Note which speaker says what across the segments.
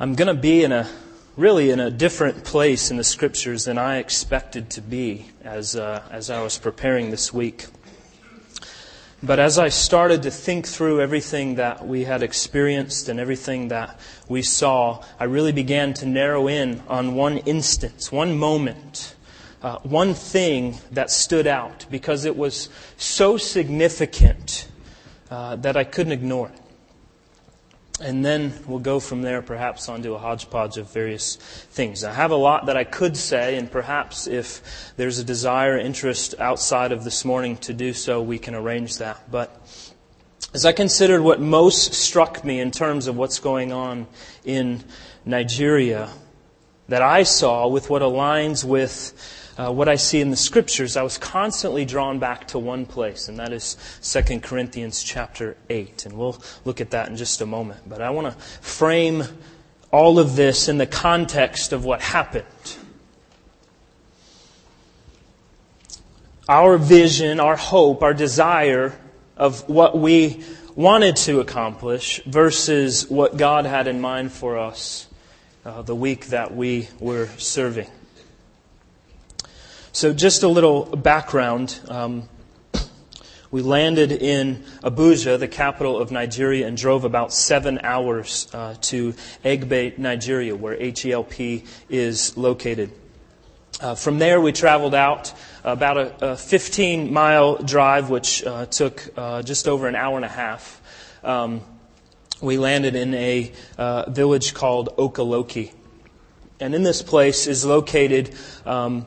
Speaker 1: I'm going to be in a really in a different place in the scriptures than I expected to be as, uh, as I was preparing this week. But as I started to think through everything that we had experienced and everything that we saw, I really began to narrow in on one instance, one moment, uh, one thing that stood out because it was so significant uh, that I couldn't ignore it. And then we'll go from there perhaps onto a hodgepodge of various things. I have a lot that I could say, and perhaps if there's a desire, interest outside of this morning to do so, we can arrange that. But as I considered what most struck me in terms of what's going on in Nigeria, that I saw with what aligns with uh, what I see in the scriptures, I was constantly drawn back to one place, and that is 2 Corinthians chapter 8. And we'll look at that in just a moment. But I want to frame all of this in the context of what happened. Our vision, our hope, our desire of what we wanted to accomplish versus what God had in mind for us uh, the week that we were serving. So, just a little background. Um, we landed in Abuja, the capital of Nigeria, and drove about seven hours uh, to Egbe, Nigeria, where HELP is located. Uh, from there, we traveled out about a, a 15 mile drive, which uh, took uh, just over an hour and a half. Um, we landed in a uh, village called Okaloki. And in this place is located um,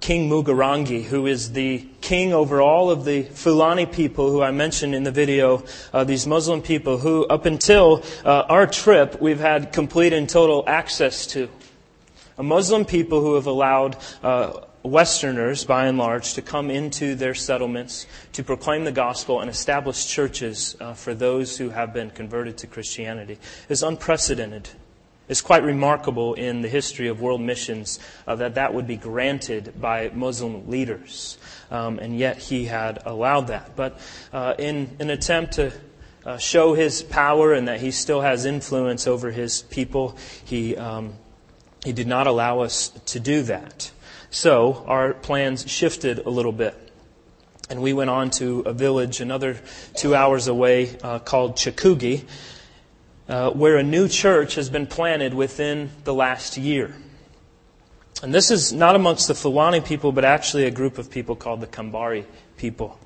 Speaker 1: King Mugarangi, who is the king over all of the Fulani people who I mentioned in the video, uh, these Muslim people who, up until uh, our trip, we've had complete and total access to. A Muslim people who have allowed uh, Westerners, by and large, to come into their settlements to proclaim the gospel and establish churches uh, for those who have been converted to Christianity is unprecedented it's quite remarkable in the history of world missions uh, that that would be granted by Muslim leaders. Um, and yet he had allowed that. But uh, in an attempt to uh, show his power and that he still has influence over his people, he, um, he did not allow us to do that. So our plans shifted a little bit. And we went on to a village another two hours away uh, called Chikugi uh, where a new church has been planted within the last year. And this is not amongst the Fulani people, but actually a group of people called the Kambari people.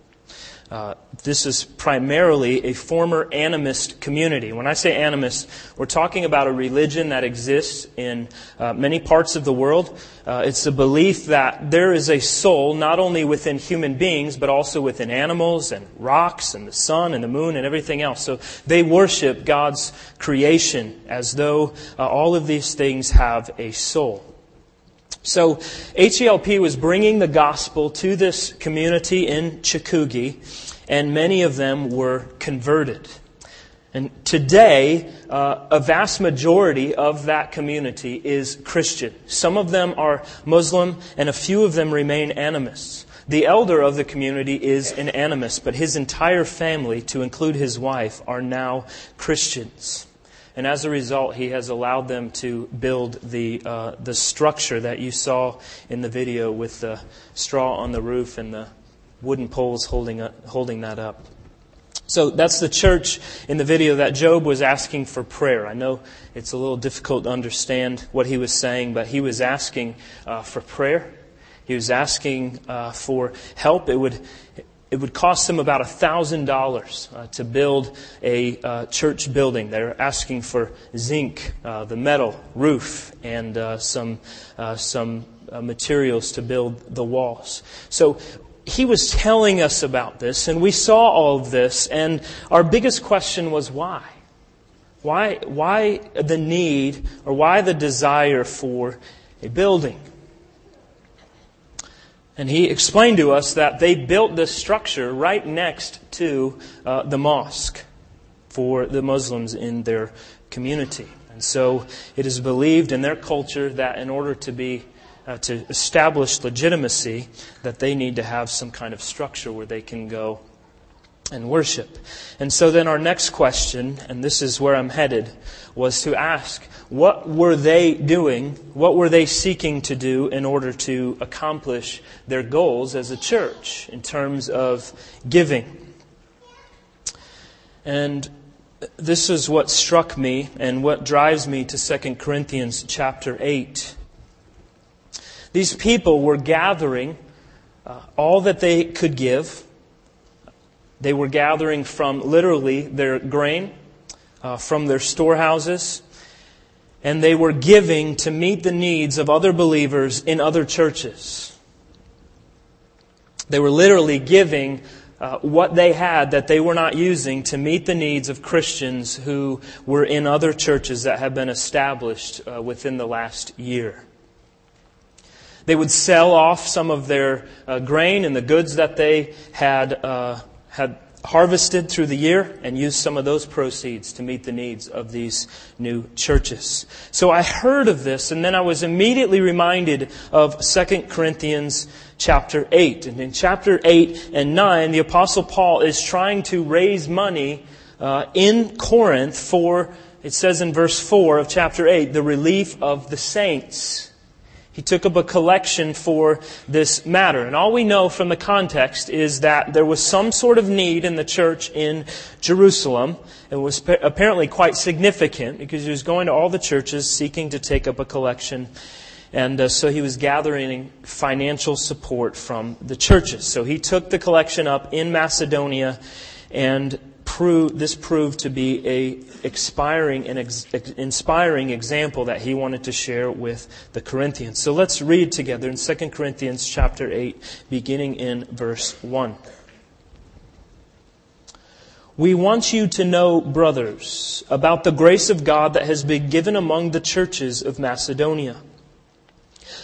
Speaker 1: Uh, this is primarily a former animist community. When I say animist, we're talking about a religion that exists in uh, many parts of the world. Uh, it's the belief that there is a soul not only within human beings, but also within animals and rocks and the sun and the moon and everything else. So they worship God's creation as though uh, all of these things have a soul. So HELP was bringing the gospel to this community in Chikugi, and many of them were converted. And today, uh, a vast majority of that community is Christian. Some of them are Muslim, and a few of them remain animists. The elder of the community is an animist, but his entire family, to include his wife, are now Christians. And as a result, he has allowed them to build the, uh, the structure that you saw in the video with the straw on the roof and the wooden poles holding, up, holding that up. So that's the church in the video that Job was asking for prayer. I know it's a little difficult to understand what he was saying, but he was asking uh, for prayer. He was asking uh, for help. It would, it would cost them about $1,000 uh, to build a uh, church building. They're asking for zinc, uh, the metal roof, and uh, some, uh, some uh, materials to build the walls. So he was telling us about this, and we saw all of this, and our biggest question was why? Why, why the need or why the desire for a building? And he explained to us that they built this structure right next to uh, the mosque for the Muslims in their community. And so it is believed in their culture that in order to be uh, to establish legitimacy, that they need to have some kind of structure where they can go and worship. And so then our next question, and this is where I'm headed, was to ask, what were they doing? What were they seeking to do in order to accomplish their goals as a church in terms of giving? And this is what struck me and what drives me to 2 Corinthians chapter 8. These people were gathering uh, all that they could give. They were gathering from literally their grain, uh, from their storehouses, and they were giving to meet the needs of other believers in other churches. They were literally giving uh, what they had that they were not using to meet the needs of Christians who were in other churches that have been established uh, within the last year. They would sell off some of their uh, grain and the goods that they had, uh, had harvested through the year and used some of those proceeds to meet the needs of these new churches. So I heard of this and then I was immediately reminded of 2 Corinthians chapter 8. And in chapter 8 and 9, the apostle Paul is trying to raise money uh, in Corinth for, it says in verse 4 of chapter 8, the relief of the saints. He took up a collection for this matter. And all we know from the context is that there was some sort of need in the church in Jerusalem. It was apparently quite significant because he was going to all the churches seeking to take up a collection. And uh, so he was gathering financial support from the churches. So he took the collection up in Macedonia and this proved to be a expiring and ex- inspiring example that he wanted to share with the Corinthians. So let's read together in 2 Corinthians chapter 8, beginning in verse 1. We want you to know, brothers, about the grace of God that has been given among the churches of Macedonia.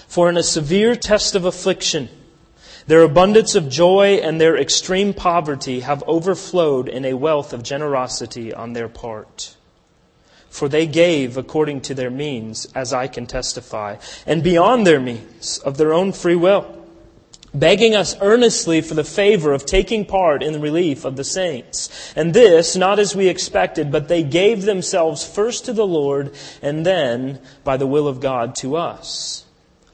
Speaker 1: For in a severe test of affliction, their abundance of joy and their extreme poverty have overflowed in a wealth of generosity on their part. For they gave according to their means, as I can testify, and beyond their means, of their own free will, begging us earnestly for the favor of taking part in the relief of the saints. And this, not as we expected, but they gave themselves first to the Lord, and then, by the will of God, to us.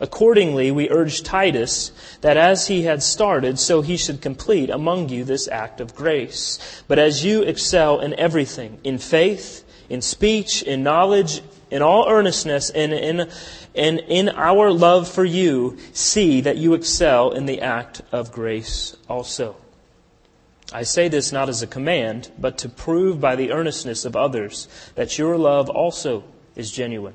Speaker 1: Accordingly, we urge Titus that as he had started, so he should complete among you this act of grace. But as you excel in everything, in faith, in speech, in knowledge, in all earnestness, and in, and in our love for you, see that you excel in the act of grace also. I say this not as a command, but to prove by the earnestness of others that your love also is genuine.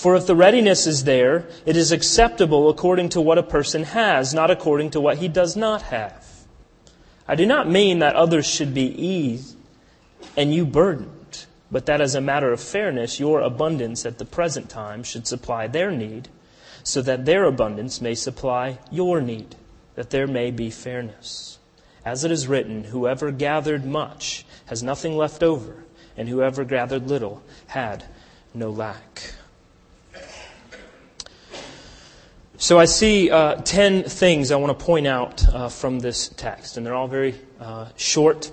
Speaker 1: For if the readiness is there, it is acceptable according to what a person has, not according to what he does not have. I do not mean that others should be eased and you burdened, but that as a matter of fairness, your abundance at the present time should supply their need, so that their abundance may supply your need, that there may be fairness. As it is written, whoever gathered much has nothing left over, and whoever gathered little had no lack. So I see uh, 10 things I want to point out uh, from this text, and they're all very uh, short,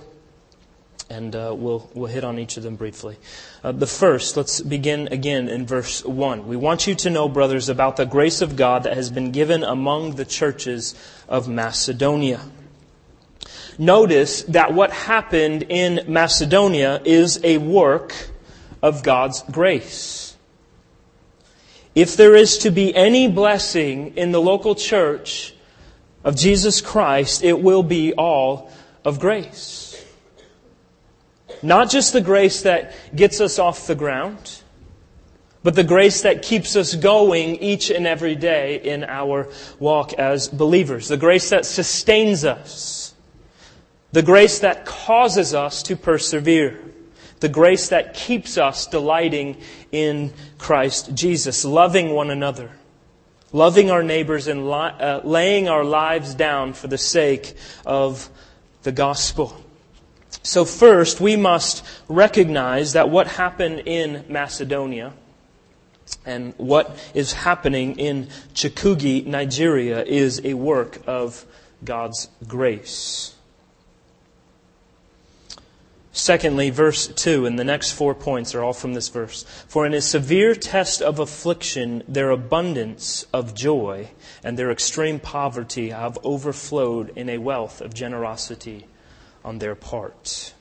Speaker 1: and uh, we'll, we'll hit on each of them briefly. Uh, the first, let's begin again in verse 1. We want you to know, brothers, about the grace of God that has been given among the churches of Macedonia. Notice that what happened in Macedonia is a work of God's grace. If there is to be any blessing in the local church of Jesus Christ, it will be all of grace. Not just the grace that gets us off the ground, but the grace that keeps us going each and every day in our walk as believers. The grace that sustains us. The grace that causes us to persevere. The grace that keeps us delighting in Christ Jesus, loving one another, loving our neighbors, and li- uh, laying our lives down for the sake of the gospel. So, first, we must recognize that what happened in Macedonia and what is happening in Chikugi, Nigeria, is a work of God's grace. Secondly, verse 2, and the next four points are all from this verse. For in a severe test of affliction, their abundance of joy and their extreme poverty have overflowed in a wealth of generosity on their part.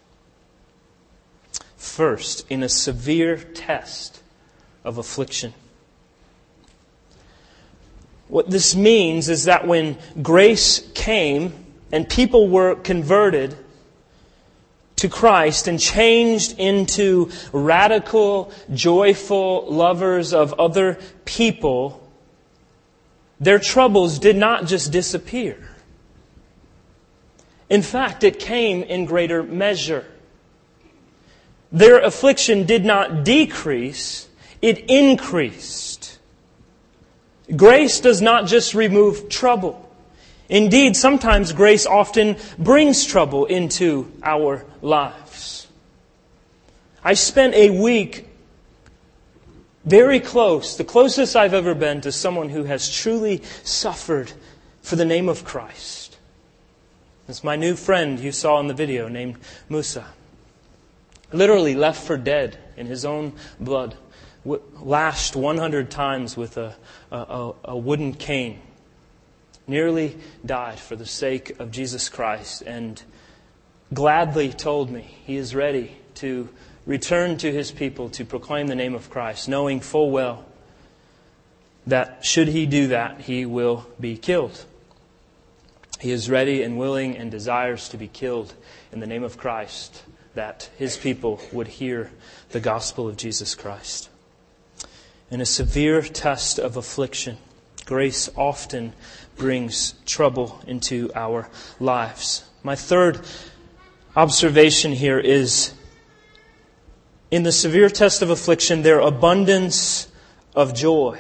Speaker 1: First, in a severe test of affliction. What this means is that when grace came and people were converted, to Christ and changed into radical, joyful lovers of other people, their troubles did not just disappear. In fact, it came in greater measure. Their affliction did not decrease, it increased. Grace does not just remove trouble. Indeed, sometimes grace often brings trouble into our lives. I spent a week very close, the closest I've ever been to someone who has truly suffered for the name of Christ. It's my new friend you saw in the video named Musa. Literally left for dead in his own blood, lashed 100 times with a, a, a wooden cane nearly died for the sake of Jesus Christ and gladly told me he is ready to return to his people to proclaim the name of Christ, knowing full well that should he do that, he will be killed. He is ready and willing and desires to be killed in the name of Christ, that his people would hear the gospel of Jesus Christ. In a severe test of affliction, grace often brings trouble into our lives. My third observation here is in the severe test of affliction, their abundance of joy.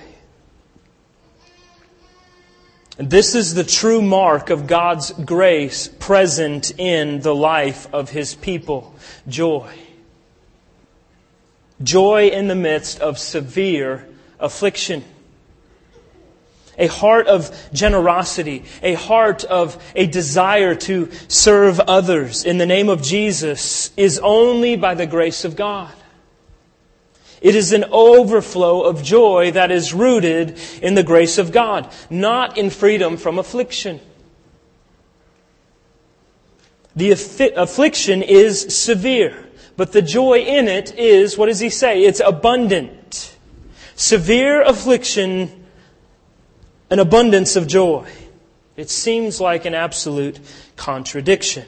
Speaker 1: And this is the true mark of God's grace present in the life of His people. Joy. Joy in the midst of severe affliction a heart of generosity, a heart of a desire to serve others in the name of Jesus is only by the grace of God. It is an overflow of joy that is rooted in the grace of God, not in freedom from affliction. The affliction is severe, but the joy in it is, what does he say? It's abundant. Severe affliction an abundance of joy. It seems like an absolute contradiction.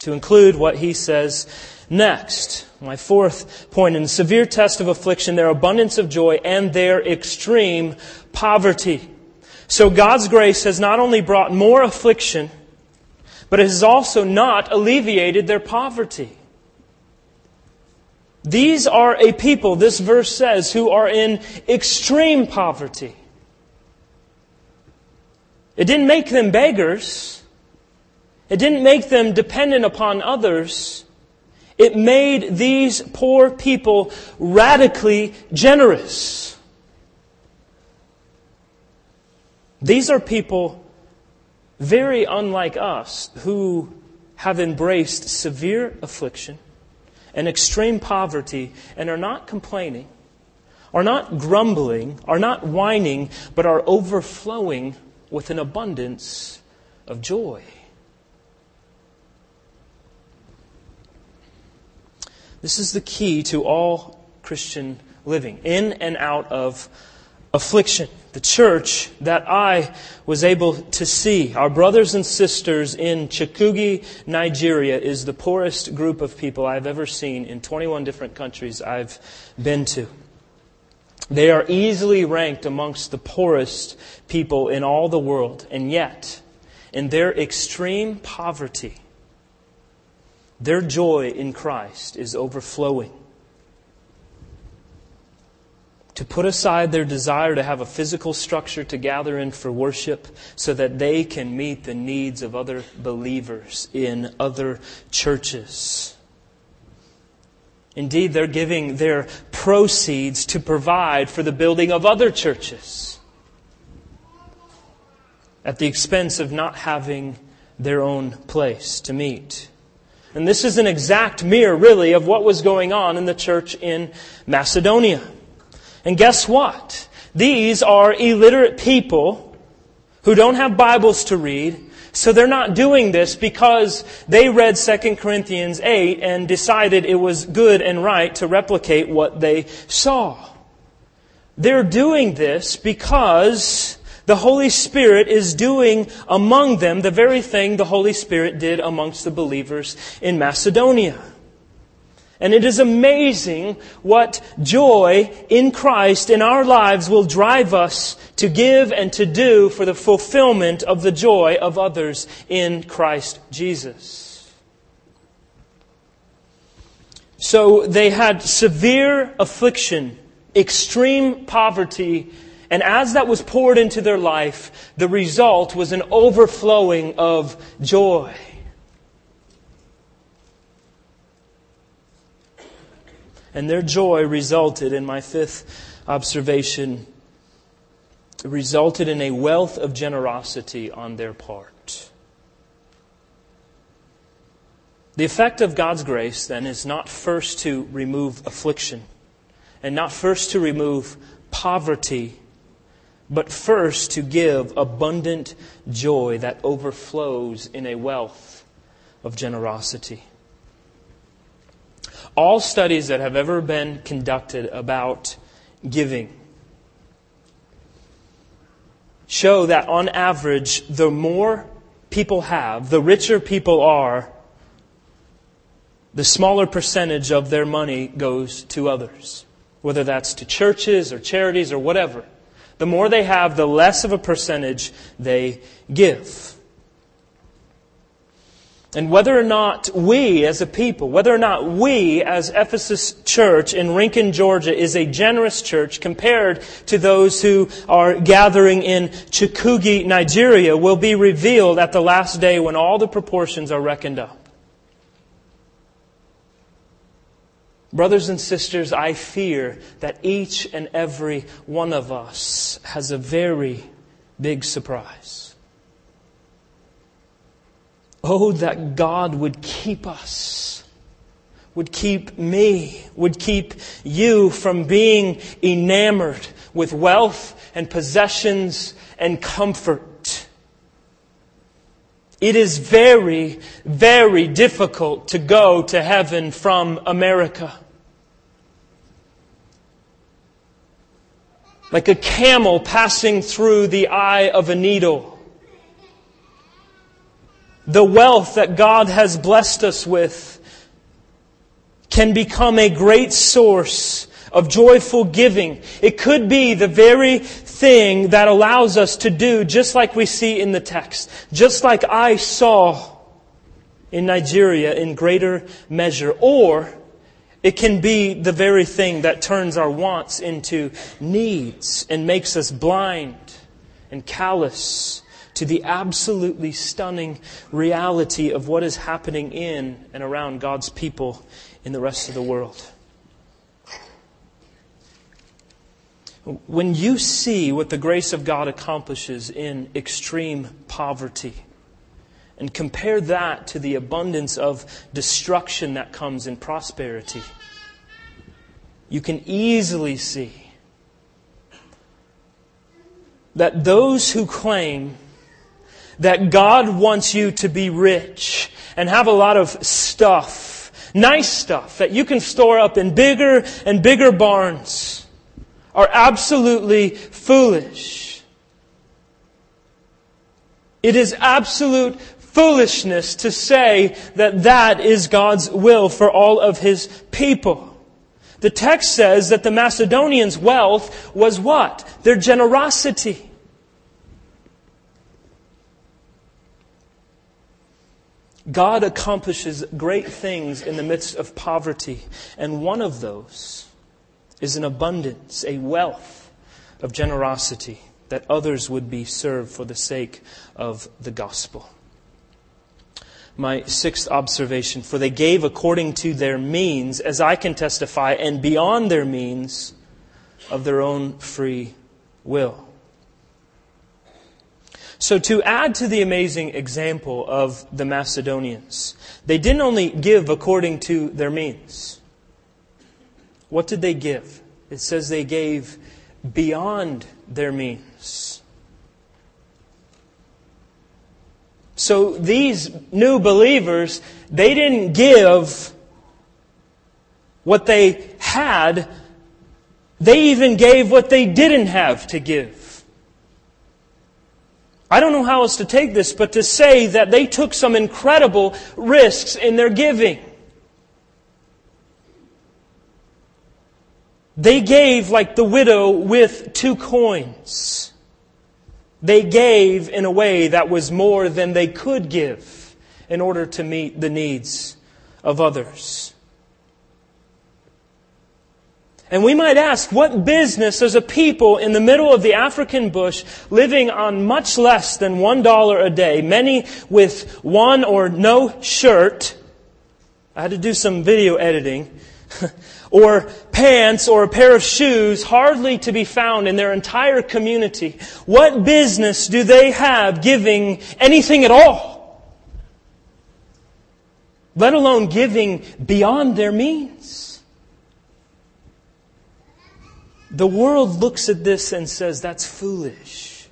Speaker 1: To include what he says next, my fourth point in severe test of affliction, their abundance of joy and their extreme poverty. So God's grace has not only brought more affliction, but it has also not alleviated their poverty. These are a people, this verse says, who are in extreme poverty. It didn't make them beggars. It didn't make them dependent upon others. It made these poor people radically generous. These are people very unlike us who have embraced severe affliction and extreme poverty and are not complaining, are not grumbling, are not whining, but are overflowing with an abundance of joy. This is the key to all Christian living, in and out of affliction. The church that I was able to see, our brothers and sisters in Chikugi, Nigeria, is the poorest group of people I've ever seen in 21 different countries I've been to. They are easily ranked amongst the poorest people in all the world, and yet, in their extreme poverty, Their joy in Christ is overflowing. To put aside their desire to have a physical structure to gather in for worship so that they can meet the needs of other believers in other churches. Indeed, they're giving their proceeds to provide for the building of other churches at the expense of not having their own place to meet. And this is an exact mirror, really, of what was going on in the church in Macedonia. And guess what? These are illiterate people who don't have Bibles to read, so they're not doing this because they read 2 Corinthians 8 and decided it was good and right to replicate what they saw. They're doing this because the Holy Spirit is doing among them the very thing the Holy Spirit did amongst the believers in Macedonia. And it is amazing what joy in Christ in our lives will drive us to give and to do for the fulfillment of the joy of others in Christ Jesus. So they had severe affliction, extreme poverty, and as that was poured into their life, the result was an overflowing of joy. And their joy resulted in my fifth observation, resulted in a wealth of generosity on their part. The effect of God's grace, then, is not first to remove affliction and not first to remove poverty, but first to give abundant joy that overflows in a wealth of generosity. All studies that have ever been conducted about giving show that on average, the more people have, the richer people are, the smaller percentage of their money goes to others, whether that's to churches or charities or whatever. The more they have, the less of a percentage they give. And whether or not we as a people, whether or not we as Ephesus Church in Rincon, Georgia is a generous church compared to those who are gathering in Chikugi, Nigeria will be revealed at the last day when all the proportions are reckoned up. Brothers and sisters, I fear that each and every one of us has a very big surprise. Oh, that God would keep us, would keep me, would keep you from being enamored with wealth and possessions and comfort. It is very, very difficult to go to heaven from America. Like a camel passing through the eye of a needle the wealth that God has blessed us with can become a great source of joyful giving. It could be the very thing that allows us to do just like we see in the text. Just like I saw in Nigeria in greater measure. Or it can be the very thing that turns our wants into needs and makes us blind and callous to the absolutely stunning reality of what is happening in and around God's people in the rest of the world. When you see what the grace of God accomplishes in extreme poverty, and compare that to the abundance of destruction that comes in prosperity, you can easily see that those who claim that God wants you to be rich and have a lot of stuff, nice stuff that you can store up in bigger and bigger barns are absolutely foolish. It is absolute foolishness to say that that is God's will for all of His people. The text says that the Macedonians' wealth was what? Their generosity. God accomplishes great things in the midst of poverty, and one of those is an abundance, a wealth of generosity that others would be served for the sake of the gospel. My sixth observation, for they gave according to their means, as I can testify, and beyond their means of their own free will. So, to add to the amazing example of the Macedonians, they didn't only give according to their means. What did they give? It says they gave beyond their means. So, these new believers, they didn't give what they had, they even gave what they didn't have to give. I don't know how else to take this, but to say that they took some incredible risks in their giving. They gave like the widow with two coins. They gave in a way that was more than they could give in order to meet the needs of others. And we might ask, what business does a people in the middle of the African bush living on much less than one dollar a day, many with one or no shirt, I had to do some video editing, or pants or a pair of shoes hardly to be found in their entire community. What business do they have giving anything at all? Let alone giving beyond their means. The world looks at this and says, that's foolish.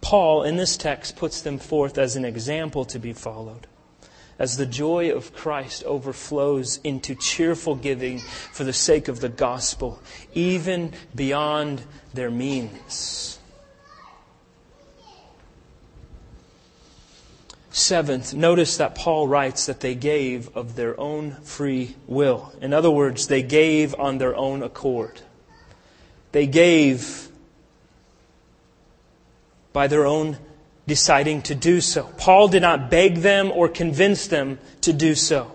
Speaker 1: Paul, in this text, puts them forth as an example to be followed. As the joy of Christ overflows into cheerful giving for the sake of the gospel, even beyond their means. Seventh, notice that Paul writes that they gave of their own free will. In other words, they gave on their own accord. They gave by their own deciding to do so. Paul did not beg them or convince them to do so.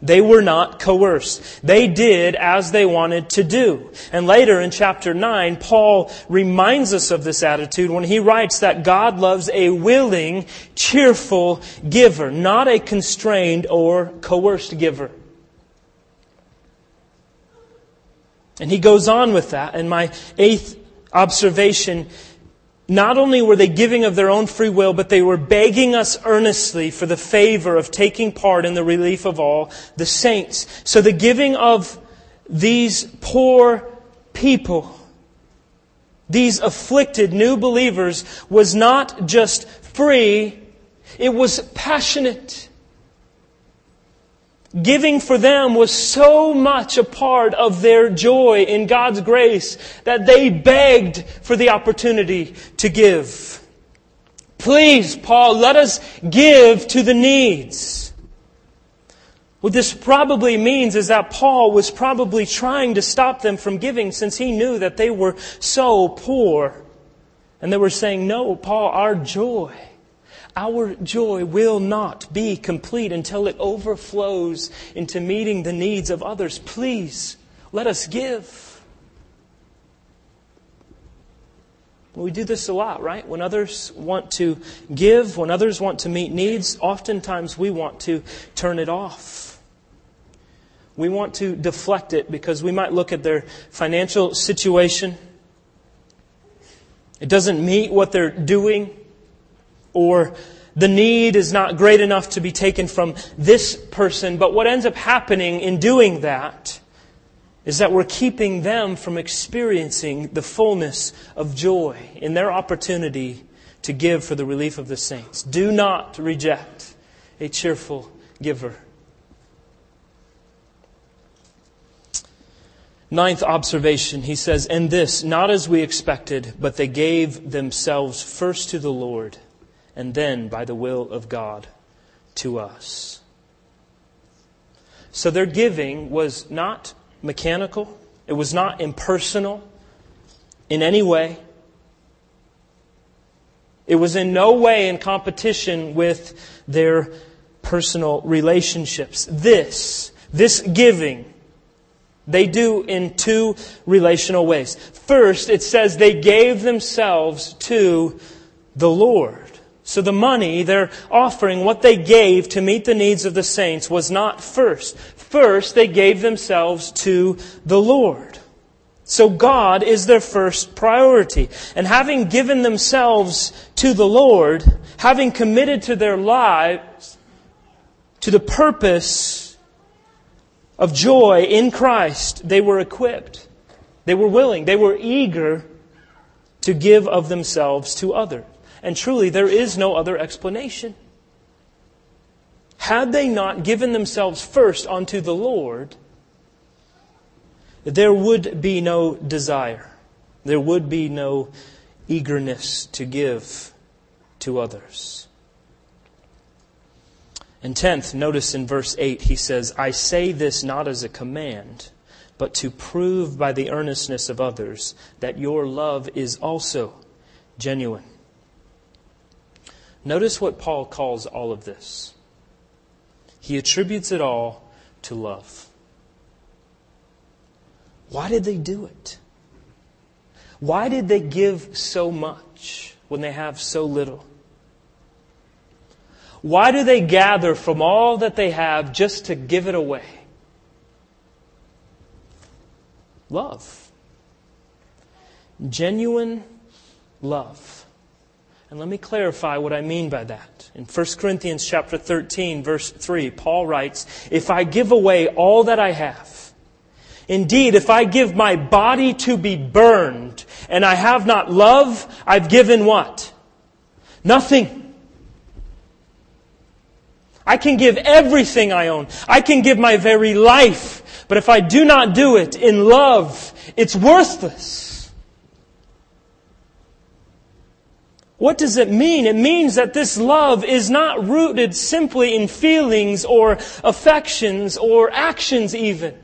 Speaker 1: They were not coerced. They did as they wanted to do. And later in chapter 9, Paul reminds us of this attitude when he writes that God loves a willing, cheerful giver, not a constrained or coerced giver. And he goes on with that. And my eighth observation not only were they giving of their own free will, but they were begging us earnestly for the favor of taking part in the relief of all the saints. So the giving of these poor people, these afflicted new believers, was not just free, it was passionate. Giving for them was so much a part of their joy in God's grace that they begged for the opportunity to give. Please, Paul, let us give to the needs. What this probably means is that Paul was probably trying to stop them from giving since he knew that they were so poor. And they were saying, no, Paul, our joy our joy will not be complete until it overflows into meeting the needs of others. Please, let us give. We do this a lot, right? When others want to give, when others want to meet needs, oftentimes we want to turn it off. We want to deflect it because we might look at their financial situation. It doesn't meet what they're doing or the need is not great enough to be taken from this person. But what ends up happening in doing that is that we're keeping them from experiencing the fullness of joy in their opportunity to give for the relief of the saints. Do not reject a cheerful giver. Ninth observation, he says, and this, not as we expected, but they gave themselves first to the Lord and then by the will of God to us. So their giving was not mechanical, it was not impersonal in any way. It was in no way in competition with their personal relationships. This, this giving, they do in two relational ways. First, it says they gave themselves to the Lord. So the money they're offering, what they gave to meet the needs of the saints was not first. First, they gave themselves to the Lord. So God is their first priority. And having given themselves to the Lord, having committed to their lives to the purpose of joy in Christ, they were equipped. They were willing. They were eager to give of themselves to others. And truly, there is no other explanation. Had they not given themselves first unto the Lord, there would be no desire. There would be no eagerness to give to others. And tenth, notice in verse 8, he says, I say this not as a command, but to prove by the earnestness of others that your love is also genuine. Notice what Paul calls all of this. He attributes it all to love. Why did they do it? Why did they give so much when they have so little? Why do they gather from all that they have just to give it away? Love. Genuine love. And let me clarify what I mean by that. In 1 Corinthians chapter 13 verse 3, Paul writes, If I give away all that I have, indeed, if I give my body to be burned, and I have not love, I've given what? Nothing. I can give everything I own. I can give my very life. But if I do not do it in love, it's worthless. What does it mean? It means that this love is not rooted simply in feelings or affections or actions even.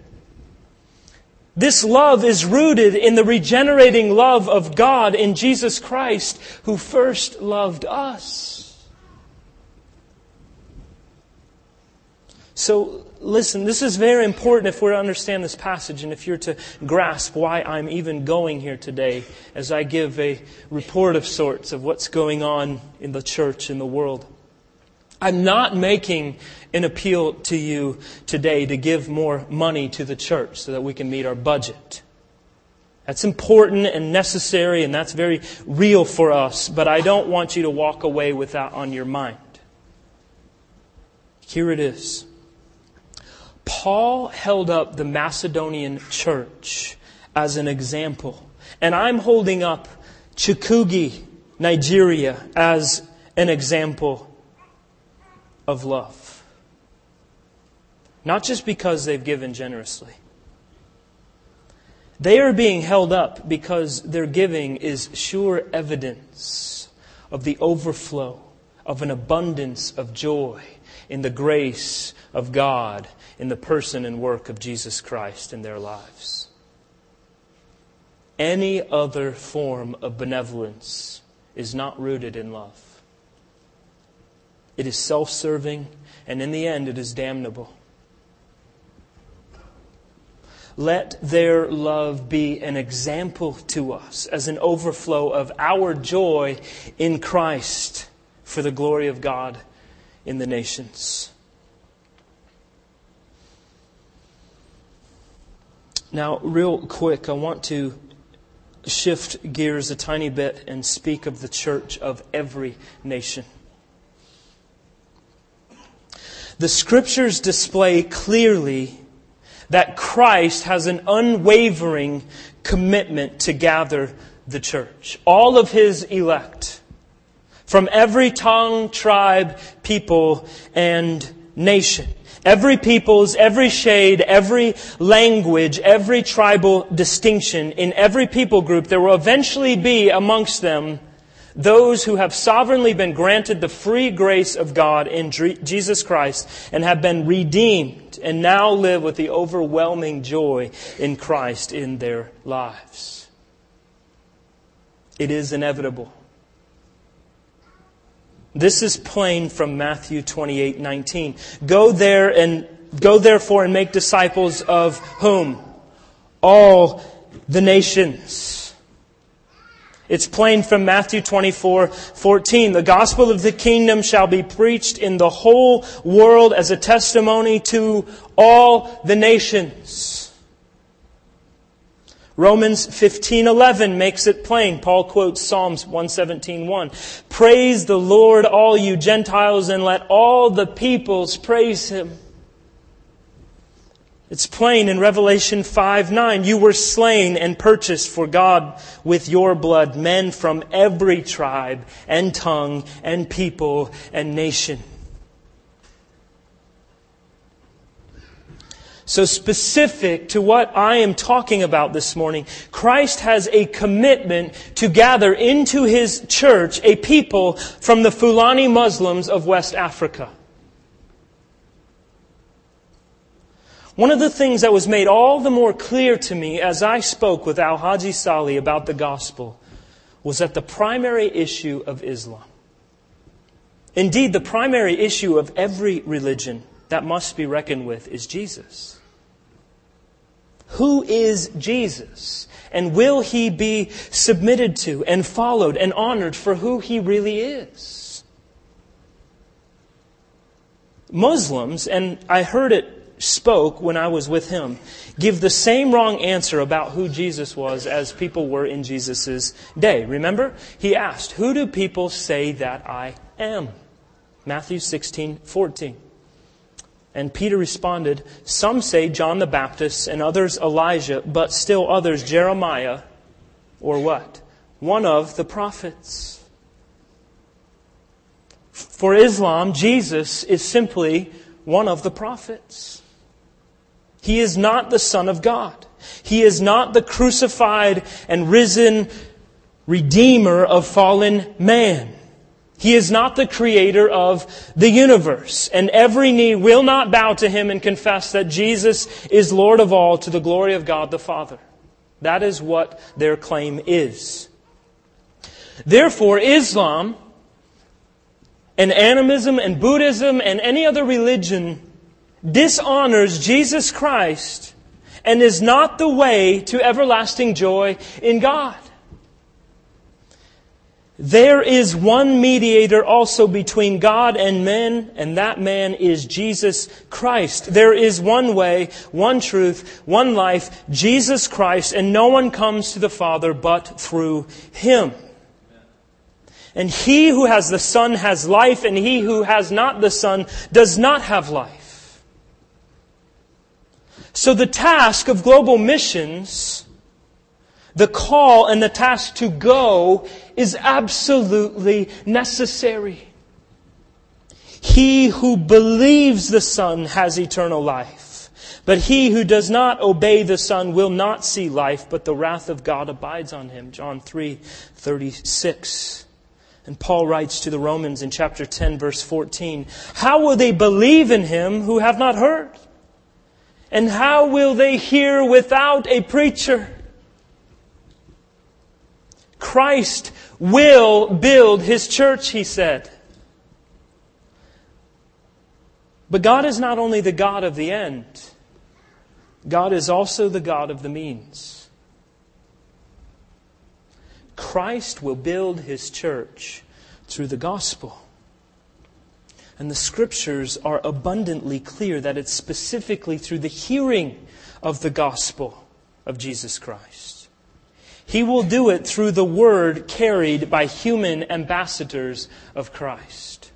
Speaker 1: This love is rooted in the regenerating love of God in Jesus Christ who first loved us. So listen, this is very important if we're to understand this passage and if you're to grasp why I'm even going here today as I give a report of sorts of what's going on in the church, in the world. I'm not making an appeal to you today to give more money to the church so that we can meet our budget. That's important and necessary and that's very real for us, but I don't want you to walk away with that on your mind. Here it is. Paul held up the Macedonian church as an example. And I'm holding up Chikugi, Nigeria, as an example of love. Not just because they've given generously. They are being held up because their giving is sure evidence of the overflow of an abundance of joy in the grace of God in the person and work of Jesus Christ in their lives. Any other form of benevolence is not rooted in love. It is self serving, and in the end, it is damnable. Let their love be an example to us as an overflow of our joy in Christ for the glory of God in the nations. Now, real quick, I want to shift gears a tiny bit and speak of the church of every nation. The scriptures display clearly that Christ has an unwavering commitment to gather the church. All of his elect. From every tongue, tribe, people, and nation. Every people's, every shade, every language, every tribal distinction, in every people group, there will eventually be amongst them those who have sovereignly been granted the free grace of God in Jesus Christ and have been redeemed and now live with the overwhelming joy in Christ in their lives. It is inevitable. This is plain from Matthew 28 19. Go there and go therefore and make disciples of whom? All the nations. It's plain from Matthew 24, 14. The gospel of the kingdom shall be preached in the whole world as a testimony to all the nations. Romans 15:11 makes it plain. Paul quotes Psalms 117:1. Praise the Lord all you Gentiles and let all the peoples praise him. It's plain in Revelation 5 9. You were slain and purchased for God with your blood men from every tribe and tongue and people and nation. So specific to what I am talking about this morning, Christ has a commitment to gather into His church a people from the Fulani Muslims of West Africa. One of the things that was made all the more clear to me as I spoke with Al Haji Salih about the gospel was that the primary issue of Islam, indeed the primary issue of every religion that must be reckoned with, is Jesus. Who is Jesus? And will he be submitted to and followed and honored for who he really is? Muslims, and I heard it spoke when I was with him, give the same wrong answer about who Jesus was as people were in Jesus' day. Remember? He asked, Who do people say that I am? Matthew 16, 14. And Peter responded, Some say John the Baptist, and others Elijah, but still others Jeremiah, or what? One of the prophets. For Islam, Jesus is simply one of the prophets. He is not the Son of God. He is not the crucified and risen Redeemer of fallen man. He is not the creator of the universe, and every knee will not bow to him and confess that Jesus is Lord of all to the glory of God the Father. That is what their claim is. Therefore, Islam and animism and Buddhism and any other religion dishonors Jesus Christ and is not the way to everlasting joy in God. There is one mediator also between God and men, and that man is Jesus Christ. There is one way, one truth, one life, Jesus Christ, and no one comes to the Father but through Him. And he who has the Son has life, and he who has not the Son does not have life. So the task of global missions the call and the task to go is absolutely necessary. He who believes the Son has eternal life. But he who does not obey the Son will not see life, but the wrath of God abides on him. John 3, 36. And Paul writes to the Romans in chapter 10, verse 14, How will they believe in him who have not heard? And how will they hear without a preacher? Christ will build his church, he said. But God is not only the God of the end, God is also the God of the means. Christ will build his church through the gospel. And the scriptures are abundantly clear that it's specifically through the hearing of the gospel of Jesus Christ. He will do it through the word carried by human ambassadors of Christ.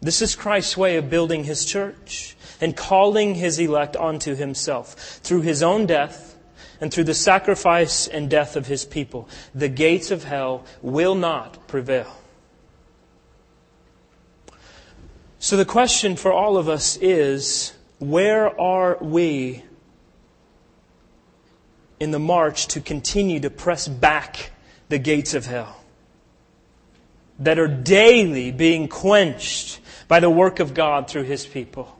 Speaker 1: This is Christ's way of building his church and calling his elect onto himself through his own death and through the sacrifice and death of his people. The gates of hell will not prevail. So the question for all of us is, where are we in the march to continue to press back the gates of hell that are daily being quenched by the work of God through His people.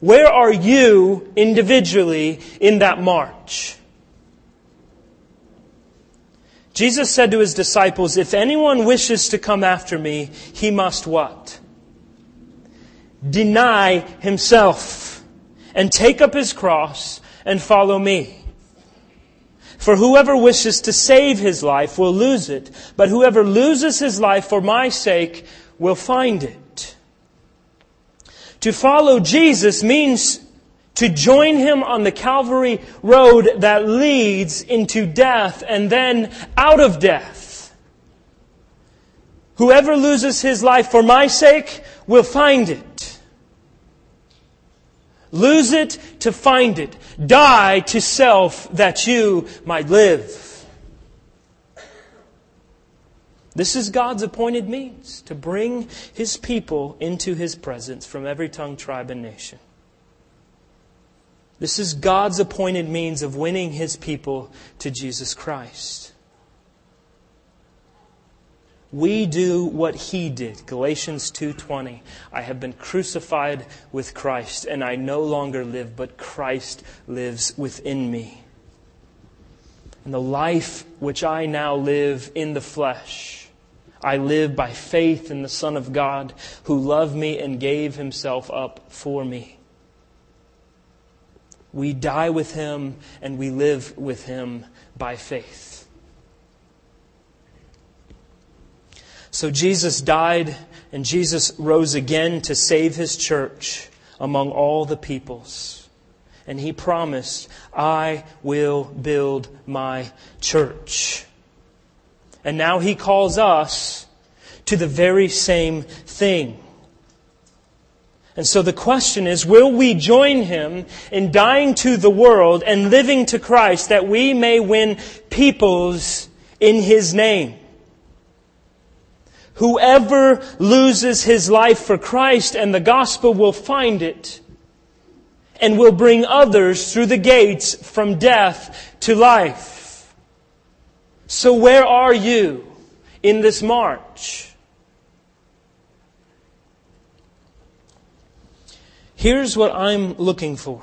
Speaker 1: Where are you individually in that march? Jesus said to his disciples, If anyone wishes to come after me, he must what? Deny himself and take up his cross and follow me. For whoever wishes to save his life will lose it, but whoever loses his life for my sake will find it. To follow Jesus means to join him on the Calvary road that leads into death and then out of death. Whoever loses his life for my sake will find it. Lose it to find it. Die to self that you might live. This is God's appointed means to bring His people into His presence from every tongue, tribe, and nation. This is God's appointed means of winning His people to Jesus Christ. We do what he did. Galatians 2:20. I have been crucified with Christ and I no longer live but Christ lives within me. And the life which I now live in the flesh I live by faith in the Son of God who loved me and gave himself up for me. We die with him and we live with him by faith. So Jesus died and Jesus rose again to save his church among all the peoples. And he promised, I will build my church. And now he calls us to the very same thing. And so the question is, will we join him in dying to the world and living to Christ that we may win peoples in his name? Whoever loses his life for Christ and the gospel will find it and will bring others through the gates from death to life. So where are you in this march? Here's what I'm looking for.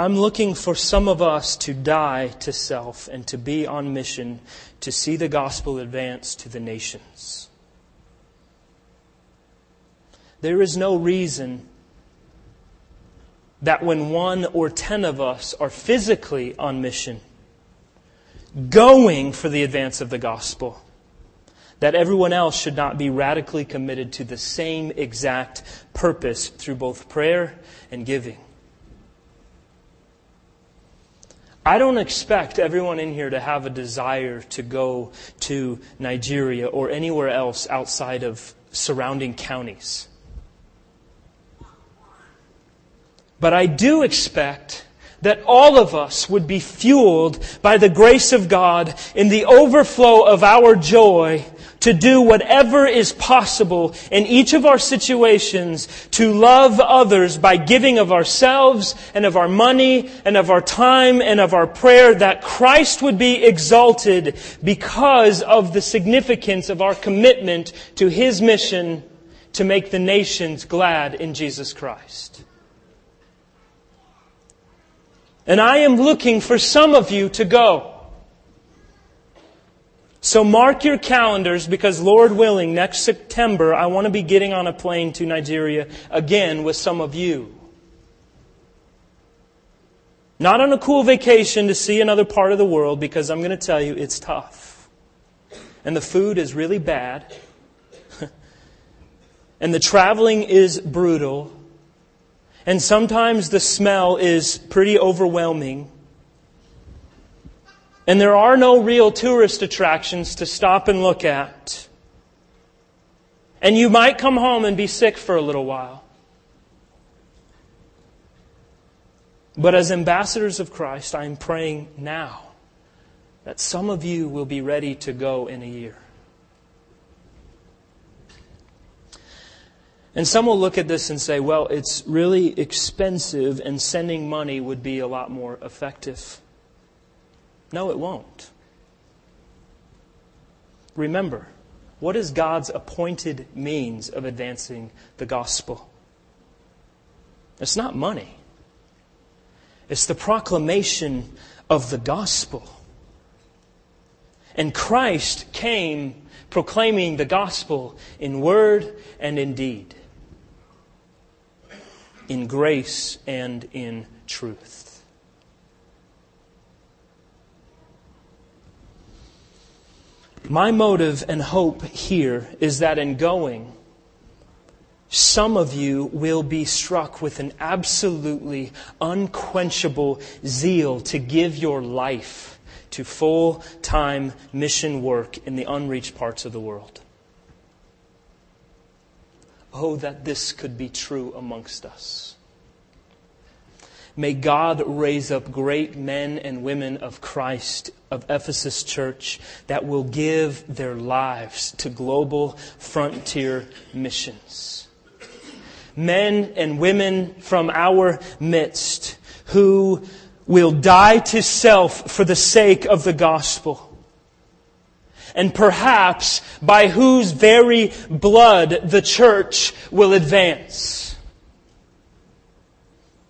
Speaker 1: I'm looking for some of us to die to self and to be on mission to see the gospel advance to the nations. There is no reason that when one or ten of us are physically on mission, going for the advance of the gospel, that everyone else should not be radically committed to the same exact purpose through both prayer and giving. I don't expect everyone in here to have a desire to go to Nigeria or anywhere else outside of surrounding counties. But I do expect that all of us would be fueled by the grace of God in the overflow of our joy to do whatever is possible in each of our situations to love others by giving of ourselves and of our money and of our time and of our prayer that Christ would be exalted because of the significance of our commitment to His mission to make the nations glad in Jesus Christ. And I am looking for some of you to go. So mark your calendars because Lord willing, next September, I want to be getting on a plane to Nigeria again with some of you. Not on a cool vacation to see another part of the world because I'm going to tell you it's tough. And the food is really bad. and the traveling is brutal. And sometimes the smell is pretty overwhelming. And there are no real tourist attractions to stop and look at. And you might come home and be sick for a little while. But as ambassadors of Christ, I am praying now that some of you will be ready to go in a year. And some will look at this and say, well, it's really expensive and sending money would be a lot more effective. No, it won't. Remember, what is God's appointed means of advancing the gospel? It's not money. It's the proclamation of the gospel. And Christ came proclaiming the gospel in word and in deed, in grace and in truth. My motive and hope here is that in going, some of you will be struck with an absolutely unquenchable zeal to give your life to full time mission work in the unreached parts of the world. Oh, that this could be true amongst us. May God raise up great men and women of Christ of Ephesus Church that will give their lives to global frontier missions. Men and women from our midst who will die to self for the sake of the gospel. And perhaps by whose very blood the church will advance.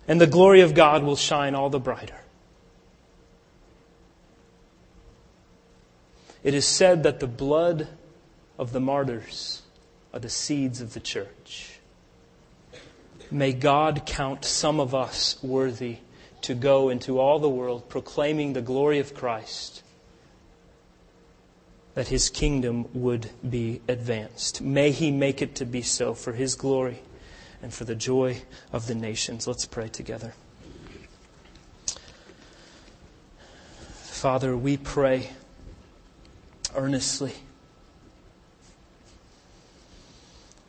Speaker 1: And the glory of God will shine all the brighter. It is said that the blood of the martyrs are the seeds of the church. May God count some of us worthy to go into all the world proclaiming the glory of Christ, that his kingdom would be advanced. May he make it to be so for his glory and for the joy of the nations. Let's pray together. Father, we pray earnestly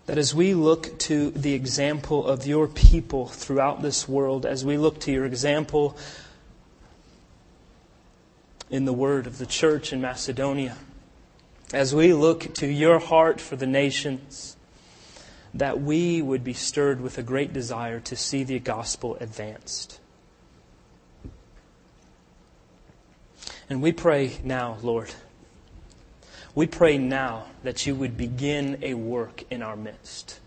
Speaker 1: that as we look to the example of your people throughout this world, as we look to your example in the word of the church in Macedonia, as we look to your heart for the nations, that we would be stirred with a great desire to see the gospel advanced. And we pray now, Lord we pray now that you would begin a work in our midst.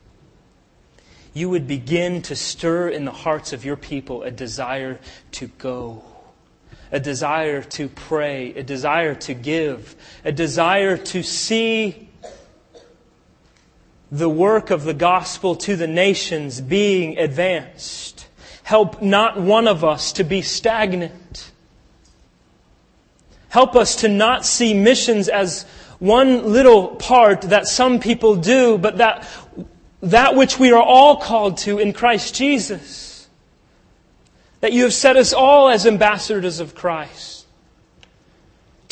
Speaker 1: You would begin to stir in the hearts of your people a desire to go, a desire to pray, a desire to give, a desire to see the work of the gospel to the nations being advanced. Help not one of us to be stagnant. Help us to not see missions as one little part that some people do, but that, that which we are all called to in Christ Jesus. That you have set us all as ambassadors of Christ.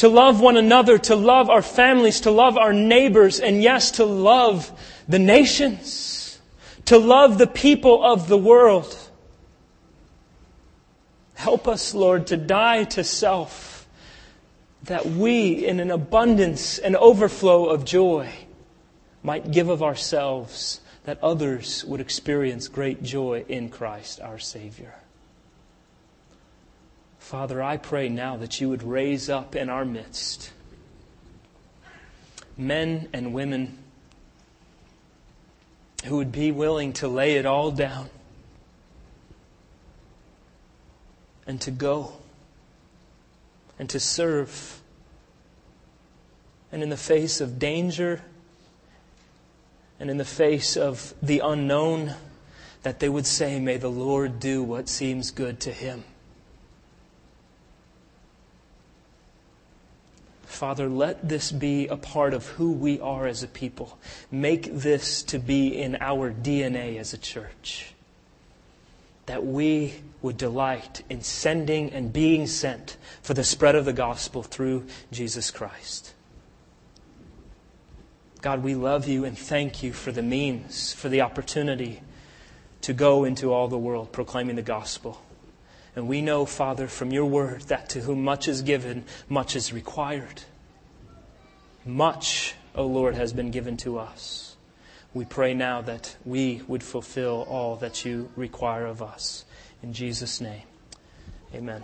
Speaker 1: To love one another, to love our families, to love our neighbors, and yes, to love the nations. To love the people of the world. Help us, Lord, to die to self that we, in an abundance and overflow of joy, might give of ourselves that others would experience great joy in Christ our Savior. Father, I pray now that you would raise up in our midst men and women who would be willing to lay it all down and to go and to serve. And in the face of danger and in the face of the unknown, that they would say, May the Lord do what seems good to him. Father, let this be a part of who we are as a people. Make this to be in our DNA as a church that we would delight in sending and being sent for the spread of the gospel through Jesus Christ. God, we love you and thank you for the means, for the opportunity to go into all the world proclaiming the gospel. And we know, Father, from your word that to whom much is given, much is required. Much, O Lord, has been given to us. We pray now that we would fulfill all that you require of us. In Jesus' name, amen.